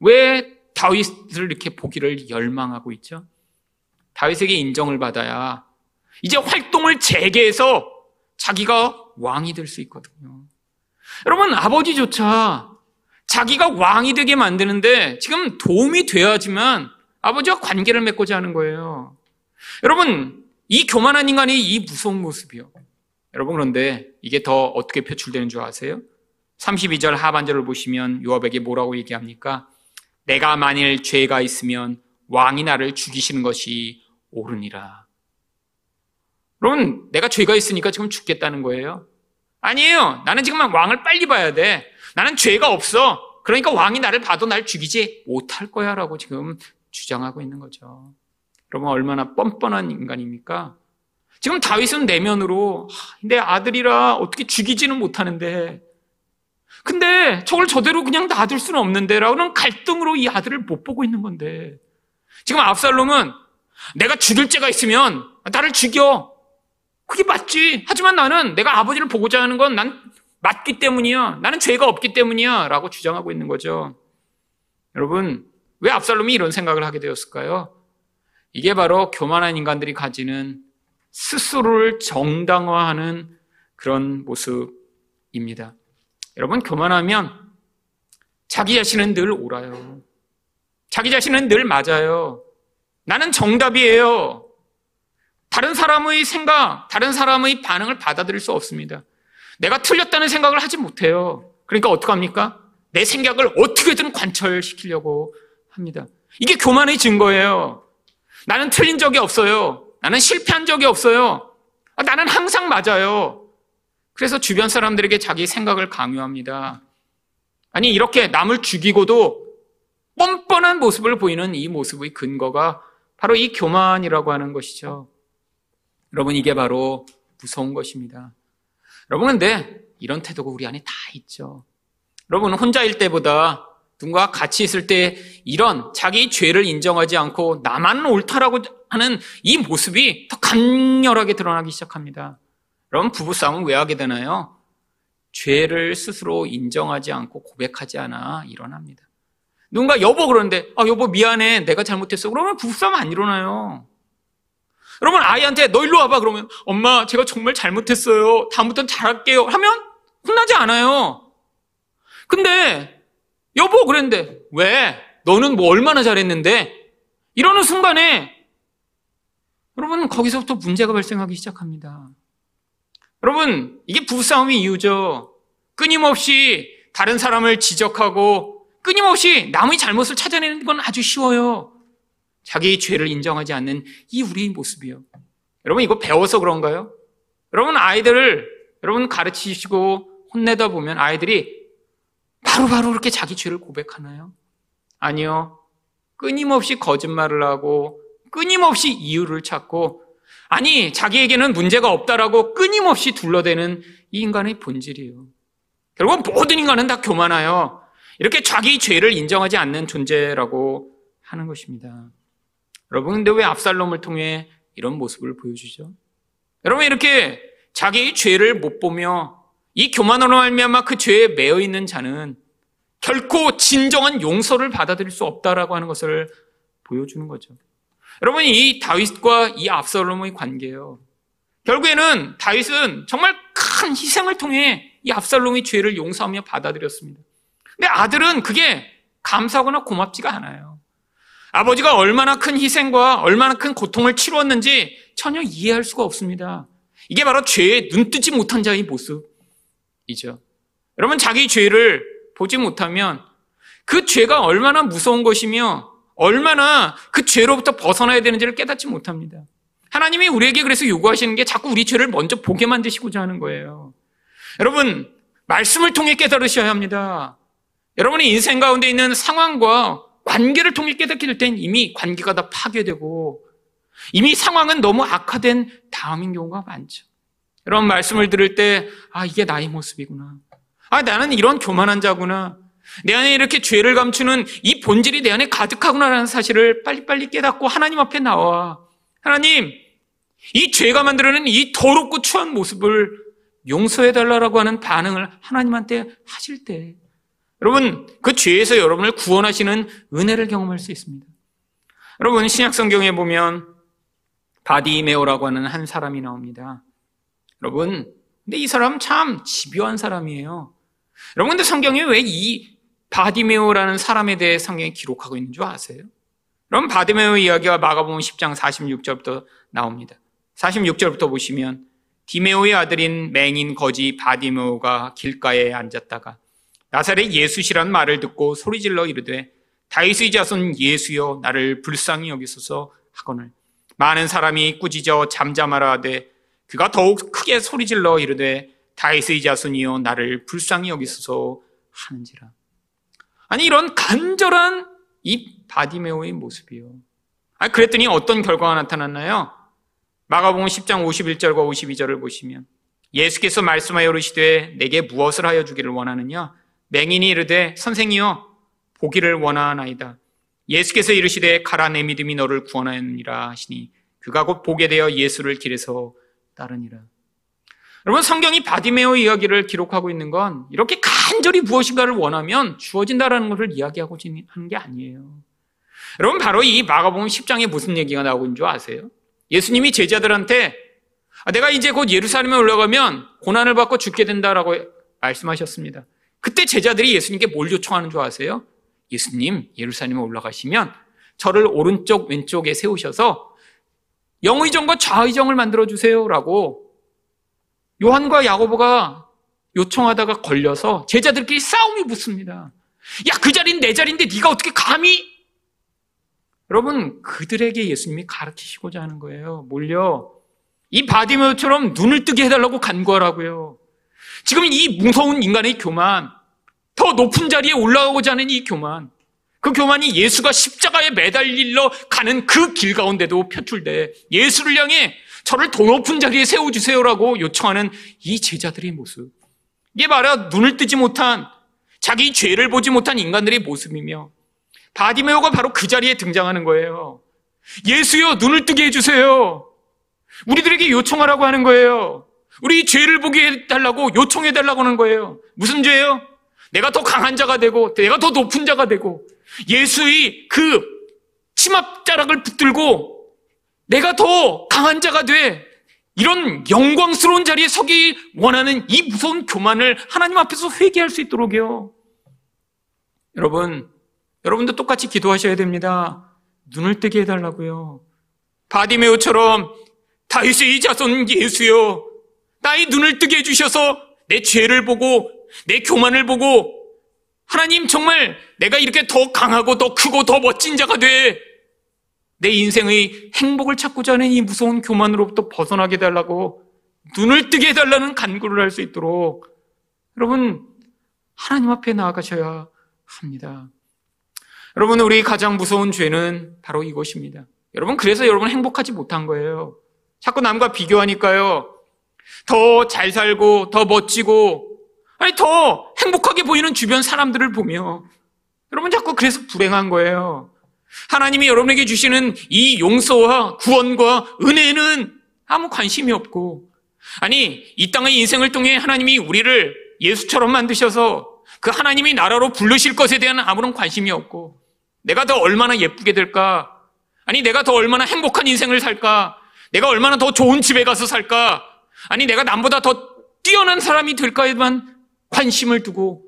왜 다윗을 이렇게 보기를 열망하고 있죠? 다윗에게 인정을 받아야 이제 활동을 재개해서 자기가 왕이 될 수 있거든요. 여러분, 아버지조차 자기가 왕이 되게 만드는데 지금 도움이 돼야지만 아버지와 관계를 맺고자 하는 거예요. 여러분, 이 교만한 인간이 이 무서운 모습이요. 여러분, 그런데 이게 더 어떻게 표출되는 줄 아세요? 32절 하반절을 보시면 요압에게 뭐라고 얘기합니까? 내가 만일 죄가 있으면 왕이 나를 죽이시는 것이 옳으니라. 여러분, 내가 죄가 있으니까 지금 죽겠다는 거예요? 아니에요. 나는 지금 왕을 빨리 봐야 돼. 나는 죄가 없어. 그러니까 왕이 나를 봐도 날 죽이지 못할 거야 라고 지금 주장하고 있는 거죠. 여러분, 얼마나 뻔뻔한 인간입니까? 지금 다윗은 내면으로 내 아들이라 어떻게 죽이지는 못하는데 근데 저걸 저대로 그냥 놔둘 수는 없는데 라는 갈등으로 이 아들을 못 보고 있는 건데. 지금 압살롬은 내가 죽일 죄가 있으면 나를 죽여. 그게 맞지. 하지만 나는 내가 아버지를 보고자 하는 건 난 맞기 때문이야. 나는 죄가 없기 때문이야. 라고 주장하고 있는 거죠. 여러분 왜 압살롬이 이런 생각을 하게 되었을까요? 이게 바로 교만한 인간들이 가지는 스스로를 정당화하는 그런 모습입니다. 여러분, 교만하면 자기 자신은 늘 옳아요. 자기 자신은 늘 맞아요. 나는 정답이에요. 다른 사람의 생각, 다른 사람의 반응을 받아들일 수 없습니다. 내가 틀렸다는 생각을 하지 못해요. 그러니까 어떡합니까? 내 생각을 어떻게든 관철시키려고 합니다. 이게 교만의 증거예요. 나는 틀린 적이 없어요. 나는 실패한 적이 없어요. 아, 나는 항상 맞아요. 그래서 주변 사람들에게 자기 생각을 강요합니다. 아니, 이렇게 남을 죽이고도 뻔뻔한 모습을 보이는 이 모습의 근거가 바로 이 교만이라고 하는 것이죠. 여러분, 이게 바로 무서운 것입니다. 여러분, 근데 이런 태도가 우리 안에 다 있죠. 여러분, 혼자일 때보다 누군가 같이 있을 때 이런 자기 죄를 인정하지 않고 나만 옳다라고 하는 이 모습이 더 강렬하게 드러나기 시작합니다. 그럼 부부싸움은 왜 하게 되나요? 죄를 스스로 인정하지 않고 고백하지 않아 일어납니다. 누군가 여보 그러는데 아 여보 미안해 내가 잘못했어 그러면 부부싸움 안 일어나요. 여러분 아이한테 너 일로 와봐 그러면 엄마 제가 정말 잘못했어요 다음부터는 잘할게요 하면 혼나지 않아요. 근데 여보 그랬는데 왜 너는 뭐 얼마나 잘했는데 이러는 순간에 여러분 거기서부터 문제가 발생하기 시작합니다. 여러분 이게 부부싸움의 이유죠. 끊임없이 다른 사람을 지적하고 끊임없이 남의 잘못을 찾아내는 건 아주 쉬워요. 자기 죄를 인정하지 않는 이 우리의 모습이요. 여러분 이거 배워서 그런가요? 여러분 아이들을 여러분 가르치시고 혼내다 보면 아이들이 바로바로 바로 그렇게 자기 죄를 고백하나요? 아니요. 끊임없이 거짓말을 하고 끊임없이 이유를 찾고 아니 자기에게는 문제가 없다라고 끊임없이 둘러대는 이 인간의 본질이에요. 결국 모든 인간은 다 교만하여 이렇게 자기 죄를 인정하지 않는 존재라고 하는 것입니다. 여러분, 근데 왜 압살롬을 통해 이런 모습을 보여주죠? 여러분, 이렇게 자기 죄를 못 보며 이 교만으로 말미암아 그 죄에 매여 있는 자는 결코 진정한 용서를 받아들일 수 없다라고 하는 것을 보여주는 거죠. 여러분, 이 다윗과 이 압살롬의 관계예요. 결국에는 다윗은 정말 큰 희생을 통해 이 압살롬의 죄를 용서하며 받아들였습니다. 근데 아들은 그게 감사하거나 고맙지가 않아요. 아버지가 얼마나 큰 희생과 얼마나 큰 고통을 치루었는지 전혀 이해할 수가 없습니다. 이게 바로 죄에 눈뜨지 못한 자의 모습이죠. 여러분, 자기 죄를 보지 못하면 그 죄가 얼마나 무서운 것이며 얼마나 그 죄로부터 벗어나야 되는지를 깨닫지 못합니다. 하나님이 우리에게 그래서 요구하시는 게 자꾸 우리 죄를 먼저 보게 만드시고자 하는 거예요. 여러분, 말씀을 통해 깨달으셔야 합니다. 여러분의 인생 가운데 있는 상황과 관계를 통해 깨닫게 될 땐 이미 관계가 다 파괴되고 이미 상황은 너무 악화된 다음인 경우가 많죠. 이런 말씀을 들을 때, 아, 이게 나의 모습이구나. 아, 나는 이런 교만한 자구나. 내 안에 이렇게 죄를 감추는 이 본질이 내 안에 가득하구나라는 사실을 빨리빨리 깨닫고 하나님 앞에 나와. 하나님, 이 죄가 만들어낸 이 더럽고 추한 모습을 용서해달라고 하는 반응을 하나님한테 하실 때, 여러분, 그 죄에서 여러분을 구원하시는 은혜를 경험할 수 있습니다. 여러분, 신약성경에 보면 바디메오라고 하는 한 사람이 나옵니다. 여러분, 근데 이 사람 참 집요한 사람이에요. 여러분, 근데 성경에 왜 이 바디메오라는 사람에 대해 성경에 기록하고 있는 줄 아세요? 그럼 바디메오 이야기가 마가복음 10장 46절부터 나옵니다. 46절부터 보시면 디메오의 아들인 맹인 거지 바디메오가 길가에 앉았다가 나사렛 예수시란 말을 듣고 소리질러 이르되 다윗의 자손 예수여 나를 불쌍히 여기소서 하거늘 많은 사람이 꾸짖어 잠잠하라 하되 그가 더욱 크게 소리질러 이르되 다윗의 자손이여 나를 불쌍히 여기소서 하는지라 아니 이런 간절한 이 바디메오의 모습이요. 아 그랬더니 어떤 결과가 나타났나요? 마가복음 10장 51절과 52절을 보시면 예수께서 말씀하여 이르시되 내게 무엇을 하여 주기를 원하느냐 맹인이 이르되 선생이여 보기를 원하나이다. 예수께서 이르시되 가라 내 믿음이 너를 구원하였느니라 하시니 그가 곧 보게 되어 예수를 길에서 따르니라. 여러분 성경이 바디메오 이야기를 기록하고 있는 건 이렇게 간절히 무엇인가를 원하면 주어진다라는 것을 이야기하고 하는 게 아니에요. 여러분 바로 이 마가복음 10장에 무슨 얘기가 나오고 있는 줄 아세요? 예수님이 제자들한테 아, 내가 이제 곧 예루살렘에 올라가면 고난을 받고 죽게 된다라고 말씀하셨습니다. 그때 제자들이 예수님께 뭘 요청하는 줄 아세요? 예수님, 예루살렘에 올라가시면 저를 오른쪽, 왼쪽에 세우셔서 영의정과 좌의정을 만들어 주세요라고 요한과 야고보가 요청하다가 걸려서 제자들끼리 싸움이 붙습니다. 야, 그 자리는 내 자리인데 네가 어떻게 감히? 여러분, 그들에게 예수님이 가르치시고자 하는 거예요. 몰려. 이 바디메오처럼 눈을 뜨게 해달라고 간구하라고요. 지금 이 무서운 인간의 교만, 더 높은 자리에 올라가고자 하는 이 교만, 그 교만이 예수가 십자가에 매달리러 가는 그 길 가운데도 표출돼 예수를 향해 저를 더 높은 자리에 세워주세요라고 요청하는 이 제자들의 모습. 이게 바로 눈을 뜨지 못한 자기 죄를 보지 못한 인간들의 모습이며 바디메오가 바로 그 자리에 등장하는 거예요. 예수여 눈을 뜨게 해주세요. 우리들에게 요청하라고 하는 거예요. 우리 죄를 보게 해달라고 요청해달라고 하는 거예요. 무슨 죄예요? 내가 더 강한 자가 되고, 내가 더 높은 자가 되고, 예수의 그 치맛자락을 붙들고, 내가 더 강한 자가 돼. 이런 영광스러운 자리에 서기 원하는 이 무서운 교만을 하나님 앞에서 회개할 수 있도록요. 여러분, 여러분도 똑같이 기도하셔야 됩니다. 눈을 뜨게 해달라고요. 바디메오처럼 다윗의 자손 예수요. 나의 눈을 뜨게 해주셔서 내 죄를 보고 내 교만을 보고 하나님 정말 내가 이렇게 더 강하고 더 크고 더 멋진 자가 돼. 내 인생의 행복을 찾고자 하는 이 무서운 교만으로부터 벗어나게 해달라고 눈을 뜨게 해달라는 간구를 할 수 있도록 여러분 하나님 앞에 나아가셔야 합니다. 여러분 우리 가장 무서운 죄는 바로 이것입니다. 여러분 그래서 여러분 행복하지 못한 거예요. 자꾸 남과 비교하니까요. 더 잘 살고 더 멋지고 아니 더 행복하게 보이는 주변 사람들을 보며 여러분 자꾸 그래서 불행한 거예요. 하나님이 여러분에게 주시는 이 용서와 구원과 은혜는 아무 관심이 없고 아니 이 땅의 인생을 통해 하나님이 우리를 예수처럼 만드셔서 그 하나님이 나라로 부르실 것에 대한 아무런 관심이 없고 내가 더 얼마나 예쁘게 될까? 아니 내가 더 얼마나 행복한 인생을 살까? 내가 얼마나 더 좋은 집에 가서 살까? 아니 내가 남보다 더 뛰어난 사람이 될까에만 관심을 두고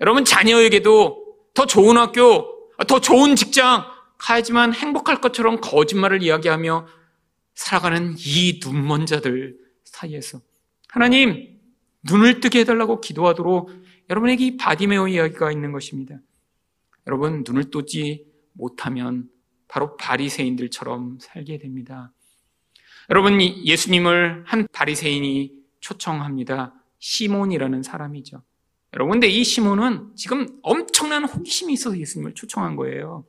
여러분 자녀에게도 더 좋은 학교 더 좋은 직장 가야지만 행복할 것처럼 거짓말을 이야기하며 살아가는 이 눈먼 자들 사이에서 하나님 눈을 뜨게 해달라고 기도하도록 여러분에게 이 바디메오 이야기가 있는 것입니다. 여러분 눈을 뜨지 못하면 바로 바리새인들처럼 살게 됩니다. 여러분 예수님을 한 바리새인이 초청합니다. 시몬이라는 사람이죠. 여러분 근데 이 시몬은 지금 엄청난 호기심이 있어서 예수님을 초청한 거예요.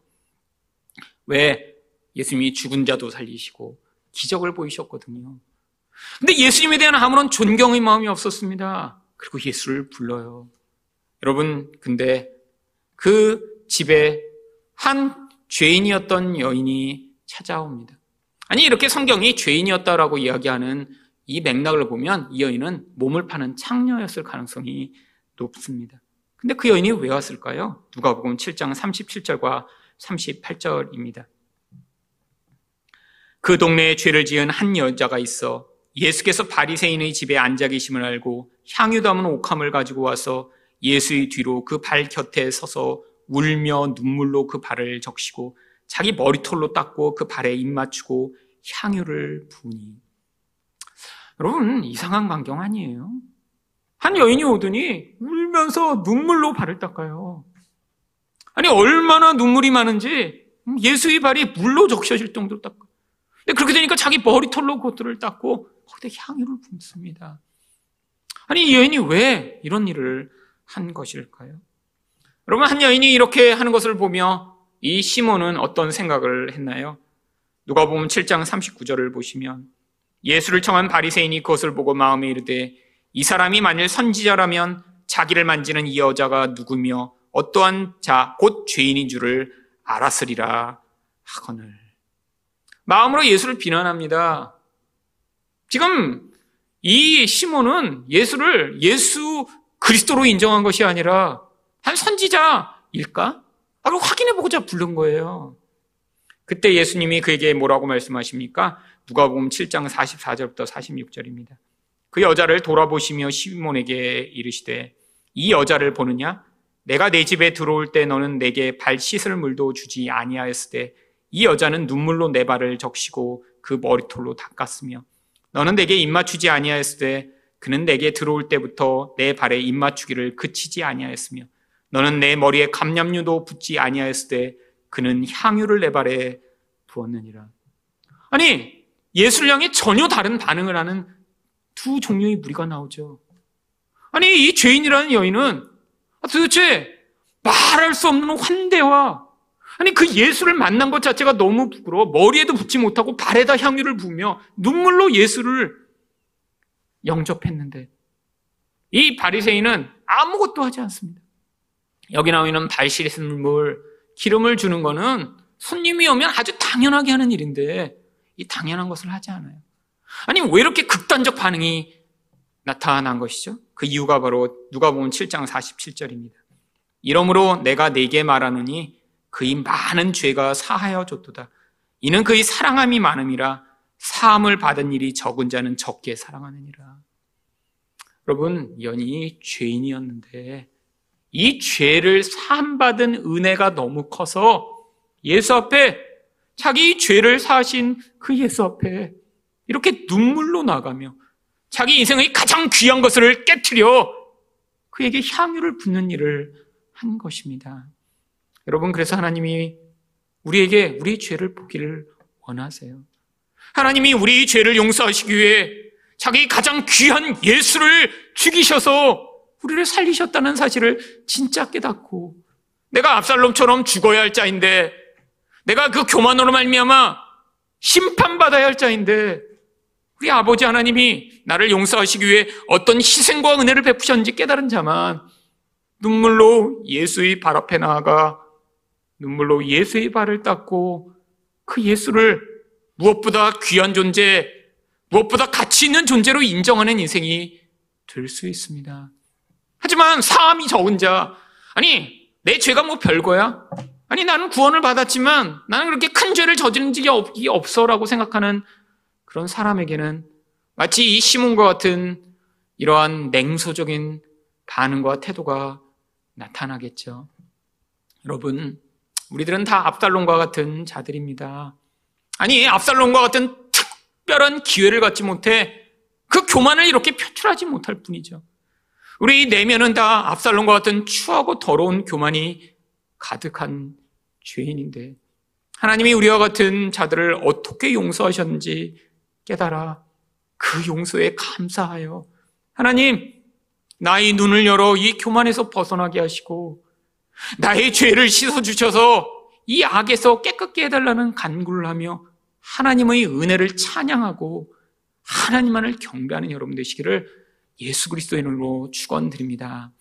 왜? 예수님이 죽은 자도 살리시고 기적을 보이셨거든요. 근데 예수님에 대한 아무런 존경의 마음이 없었습니다. 그리고 예수를 불러요. 여러분, 근데 그 집에 한 죄인이었던 여인이 찾아옵니다. 아니, 이렇게 성경이 죄인이었다라고 이야기하는 이 맥락을 보면 이 여인은 몸을 파는 창녀였을 가능성이 높습니다. 근데 그 여인이 왜 왔을까요? 누가복음 7장 37절과 38절입니다. 그 동네에 죄를 지은 한 여자가 있어 예수께서 바리새인의 집에 앉아 계심을 알고 향유 담은 옥함을 가지고 와서 예수의 뒤로 그 발 곁에 서서 울며 눈물로 그 발을 적시고 자기 머리털로 닦고 그 발에 입 맞추고 향유를 부으니 여러분 이상한 광경 아니에요? 한 여인이 오더니 울면서 눈물로 발을 닦아요. 아니 얼마나 눈물이 많은지 예수의 발이 물로 적셔질 정도로 닦고 근데 그렇게 되니까 자기 머리털로 그것들을 닦고 거기다 향유를 붓습니다. 아니 이 여인이 왜 이런 일을 한 것일까요? 여러분 한 여인이 이렇게 하는 것을 보며 이 시몬은 어떤 생각을 했나요? 누가 보면 7장 39절을 보시면 예수를 청한 바리새인이 그것을 보고 마음에 이르되 이 사람이 만일 선지자라면 자기를 만지는 이 여자가 누구며 어떠한 자, 곧 죄인인 줄을 알았으리라 하거늘. 마음으로 예수를 비난합니다. 지금 이 시몬은 예수를 예수 그리스도로 인정한 것이 아니라 한 선지자일까? 바로 확인해보고자 부른 거예요. 그때 예수님이 그에게 뭐라고 말씀하십니까? 누가 보면 7장 44절부터 46절입니다. 그 여자를 돌아보시며 시몬에게 이르시되 이 여자를 보느냐? 내가 내 집에 들어올 때 너는 내게 발 씻을 물도 주지 아니하였을 때 이 여자는 눈물로 내 발을 적시고 그 머리털로 닦았으며 너는 내게 입맞추지 아니하였을 때 그는 내게 들어올 때부터 내 발에 입맞추기를 그치지 아니하였으며 너는 내 머리에 감염류도 붙지 아니하였을 때 그는 향유를 내 발에 부었느니라. 아니 향해 전혀 다른 반응을 하는 두 종류의 무리가 나오죠. 아니 이 죄인이라는 여인은 아, 도대체 말할 수 없는 환대와 아니 그 예수를 만난 것 자체가 너무 부끄러워 머리에도 붙지 못하고 발에다 향유를 부으며 눈물로 예수를 영접했는데 이 바리새인은 아무것도 하지 않습니다. 여기 나오는 발 씻은 물 기름을 주는 거는 손님이 오면 아주 당연하게 하는 일인데 이 당연한 것을 하지 않아요. 아니 왜 이렇게 극단적 반응이 나타난 것이죠. 그 이유가 바로 누가 보면 7장 47절입니다. 이러므로 내가 내게 말하노니 그의 많은 죄가 사하여 줬도다. 이는 그의 사랑함이 많음이라 사함을 받은 일이 적은 자는 적게 사랑하느니라. 여러분, 연이 죄인이었는데 이 죄를 사함받은 은혜가 너무 커서 예수 앞에 자기 죄를 사신 그 예수 앞에 이렇게 눈물로 나가며 자기 인생의 가장 귀한 것을 깨뜨려 그에게 향유를 붓는 일을 한 것입니다. 여러분, 그래서 하나님이 우리에게 우리 죄를 보기를 원하세요. 하나님이 우리 죄를 용서하시기 위해 자기 가장 귀한 예수를 죽이셔서 우리를 살리셨다는 사실을 진짜 깨닫고 내가 압살롬처럼 죽어야 할 자인데 내가 그 교만으로 말미암아 심판받아야 할 자인데 우리 아버지 하나님이 나를 용서하시기 위해 어떤 희생과 은혜를 베푸셨는지 깨달은 자만 눈물로 예수의 발 앞에 나아가 눈물로 예수의 발을 닦고 그 예수를 무엇보다 귀한 존재, 무엇보다 가치 있는 존재로 인정하는 인생이 될 수 있습니다. 하지만 사함이 적은 자, 아니, 내 죄가 뭐 별거야? 아니, 나는 구원을 받았지만 나는 그렇게 큰 죄를 저지른 적이 없어라고 생각하는 그런 사람에게는 마치 이 시몬과 같은 이러한 냉소적인 반응과 태도가 나타나겠죠. 여러분, 우리들은 다 압살롬과 같은 자들입니다. 아니, 압살롬과 같은 특별한 기회를 갖지 못해 그 교만을 이렇게 표출하지 못할 뿐이죠. 우리 내면은 다 압살롬과 같은 추하고 더러운 교만이 가득한 죄인인데 하나님이 우리와 같은 자들을 어떻게 용서하셨는지 깨달아 그 용서에 감사하여 하나님 나의 눈을 열어 이 교만에서 벗어나게 하시고 나의 죄를 씻어 주셔서 이 악에서 깨끗게 해달라는 간구를 하며 하나님의 은혜를 찬양하고 하나님만을 경배하는 여러분 되시기를 예수 그리스도의 이름으로 축원드립니다.